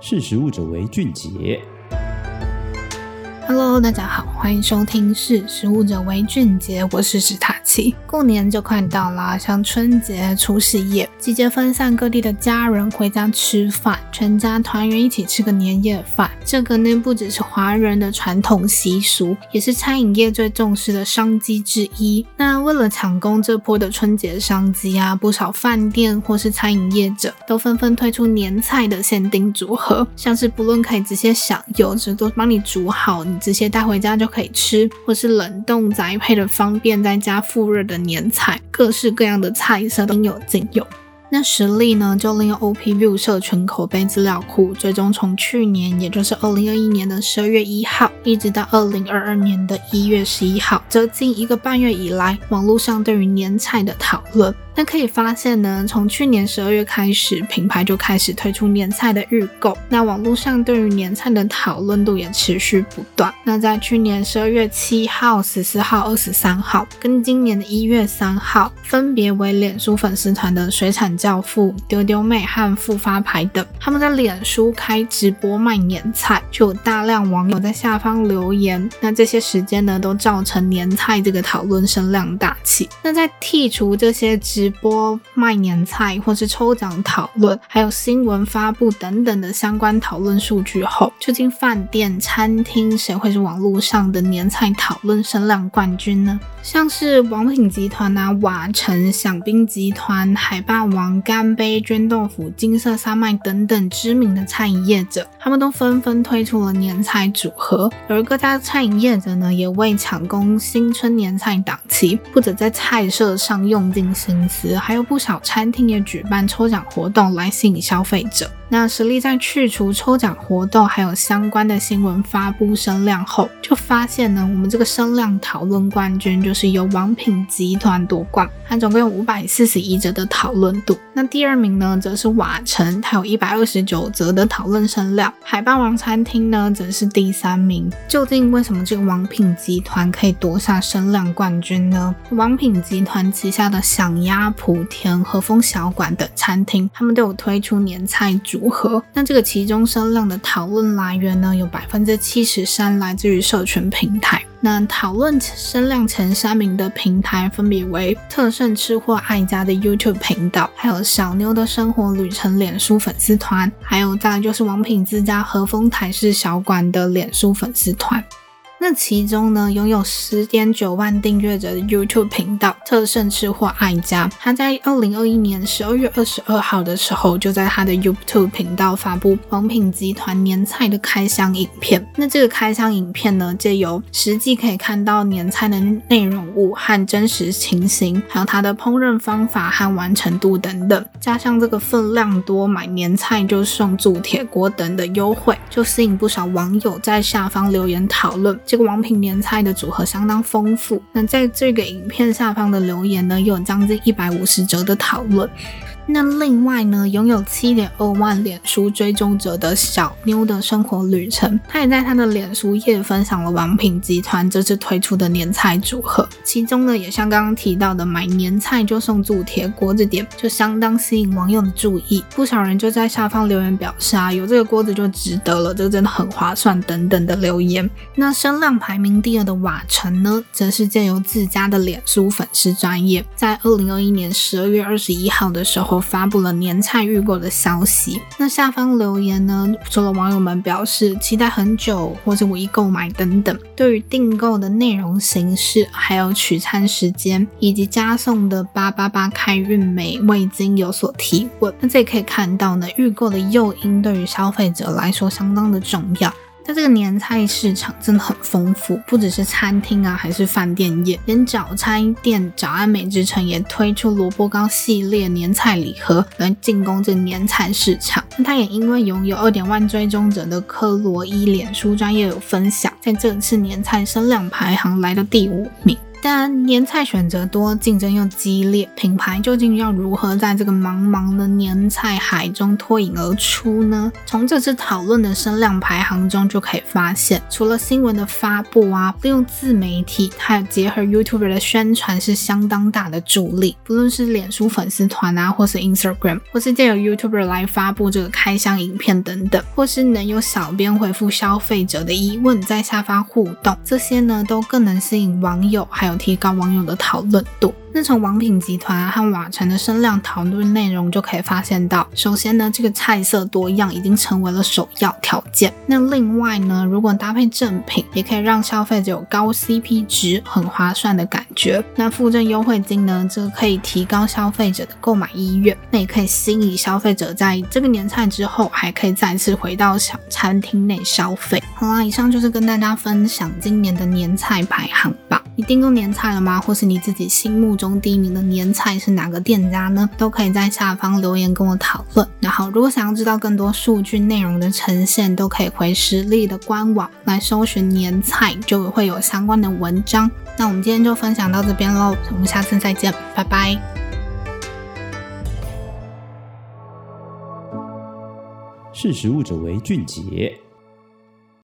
识时务者为俊杰。Hello，大家好，欢迎收听《识食物者为俊杰》，我是史塔奇。过年就快到了，像春节、除夕夜，集结分散各地的家人回家吃饭，全家团圆一起吃个年夜饭。这个呢，不只是华人的传统习俗，也是餐饮业最重视的商机之一。那为了抢攻这波的春节商机啊，不少饭店或是餐饮业者都纷纷推出年菜的限定组合，像是不论可以直接享用，这都帮你煮好。直接带回家就可以吃，或是冷冻宅配的方便，在家复热的年菜，各式各样的菜色应有尽有。那实力呢，就利用 OPView 社群口碑资料库，追踪从去年，也就是二零二一年的十二月一号，一直到二零二二年的一月十一号，这近一个半月以来，网络上对于年菜的讨论。那可以发现呢，从去年十二月开始，品牌就开始推出年菜的预购。那网络上对于年菜的讨论度也持续不断。那在去年十二月七号、十四号、二十三号，跟今年的一月三号，分别为脸书粉丝团的水产教父、丢丢妹和富发牌等，他们在脸书开直播卖年菜，就有大量网友在下方留言。那这些时间呢，都造成年菜这个讨论声量大起。那在剔除这些直播卖年菜，或是抽奖讨论，还有新闻发布等等的相关讨论数据后，究竟饭店、餐厅谁会是网络上的年菜讨论声量冠军呢？像是王品集团啊、瓦城、享宾集团、海霸王、干杯、绢豆腐、金色三麦等等知名的餐饮业者，他们都纷纷推出了年菜组合。而各家餐饮业者呢，也为抢攻新春年菜档期，不止在菜色上用尽心思，还有不少餐厅也举办抽奖活动来吸引消费者。那实力在去除抽奖活动还有相关的新闻发布声量后，就发现呢，我们这个声量讨论冠军就是由王品集团夺冠，它总共有五百四十一则的讨论度。那第二名呢，则是瓦城，它有一百二十九则的讨论声量。海霸王餐厅呢，则是第三名。究竟为什么这个王品集团可以夺下声量冠军呢？王品集团旗下的响鸭、莆田、和风小馆等餐厅，他们都有推出年菜组。合？那这个其中声量的讨论来源呢？有百分之七十三来自于社群平台。那讨论声量前三名的平台分别为特盛吃货爱家的 YouTube 频道，还有小妞的生活旅程脸书粉丝团，还有再就是王品之家和风台式小馆的脸书粉丝团。那其中呢，拥有十点九万订阅者的 YouTube 频道“特盛吃货爱家”，他在二零二一年十二月二十二号的时候，就在他的 YouTube 频道发布王品集团年菜的开箱影片。那这个开箱影片呢，借由实际可以看到年菜的内容物和真实情形，还有它的烹饪方法和完成度等等，加上这个分量多，买年菜就送铸铁锅等的优惠，就吸引不少网友在下方留言讨论。这个王品年菜的组合相当丰富。那在这个影片下方的留言呢，有将近一百五十则的讨论。那另外呢，拥有七点二万脸书追踪者的小妞的生活旅程，他也在他的脸书页分享了王品集团这次推出的年菜组合。其中呢，也像刚刚提到的买年菜就送铸铁锅这点，就相当吸引网友的注意。不少人就在下方留言表示啊，有这个锅子就值得了，这个真的很划算等等的留言。那声量排名第二的瓦城呢，则是借由自家的脸书粉丝专业，在二零二一年十二月二十一号的时候。发布了年菜预购的消息。那下方留言呢，除了网友们表示期待很久，或者唯一购买等等，对于订购的内容形式，还有取餐时间，以及加送的八八八开运美味金有所提问。那这里可以看到呢，预购的诱因对于消费者来说相当的重要。它这个年菜市场真的很丰富，不只是餐厅啊，还是饭店业，连早餐店早安美之城也推出萝卜糕系列年菜礼盒来进攻这个年菜市场。那它也因为拥有二点万追踪者的科罗伊脸书专业有分享，在这次年菜声量排行来到第五名。但年菜选择多，竞争又激烈，品牌究竟要如何在这个茫茫的年菜海中脱颖而出呢？从这次讨论的声量排行中就可以发现，除了新闻的发布啊，利用自媒体还有结合 YouTuber 的宣传是相当大的助力。不论是脸书粉丝团啊，或是 Instagram，或是借由 YouTuber 来发布这个开箱影片等等，或是能有小编回复消费者的疑问，在下方互动，这些呢都更能吸引网友，还有提高网友的讨论度。那从王品集团和瓦城的声量讨论内容就可以发现到，首先呢，这个菜色多样已经成为了首要条件。那另外呢，如果搭配正品，也可以让消费者有高 CP 值、很划算的感觉。那附赠优惠金呢，这个可以提高消费者的购买意愿，那也可以吸引消费者在这个年菜之后，还可以再次回到小餐厅内消费。好啦，以上就是跟大家分享今年的年菜排行榜。你订购年菜了吗？或是你自己心目中第一名的年菜是哪个店家呢？都可以在下方留言跟我讨论。然后，如果想要知道更多数据内容的呈现，都可以回食力的官网来搜寻年菜，就会有相关的文章。那我们今天就分享到这边喽，我们下次再见，拜拜。识食物者为俊杰。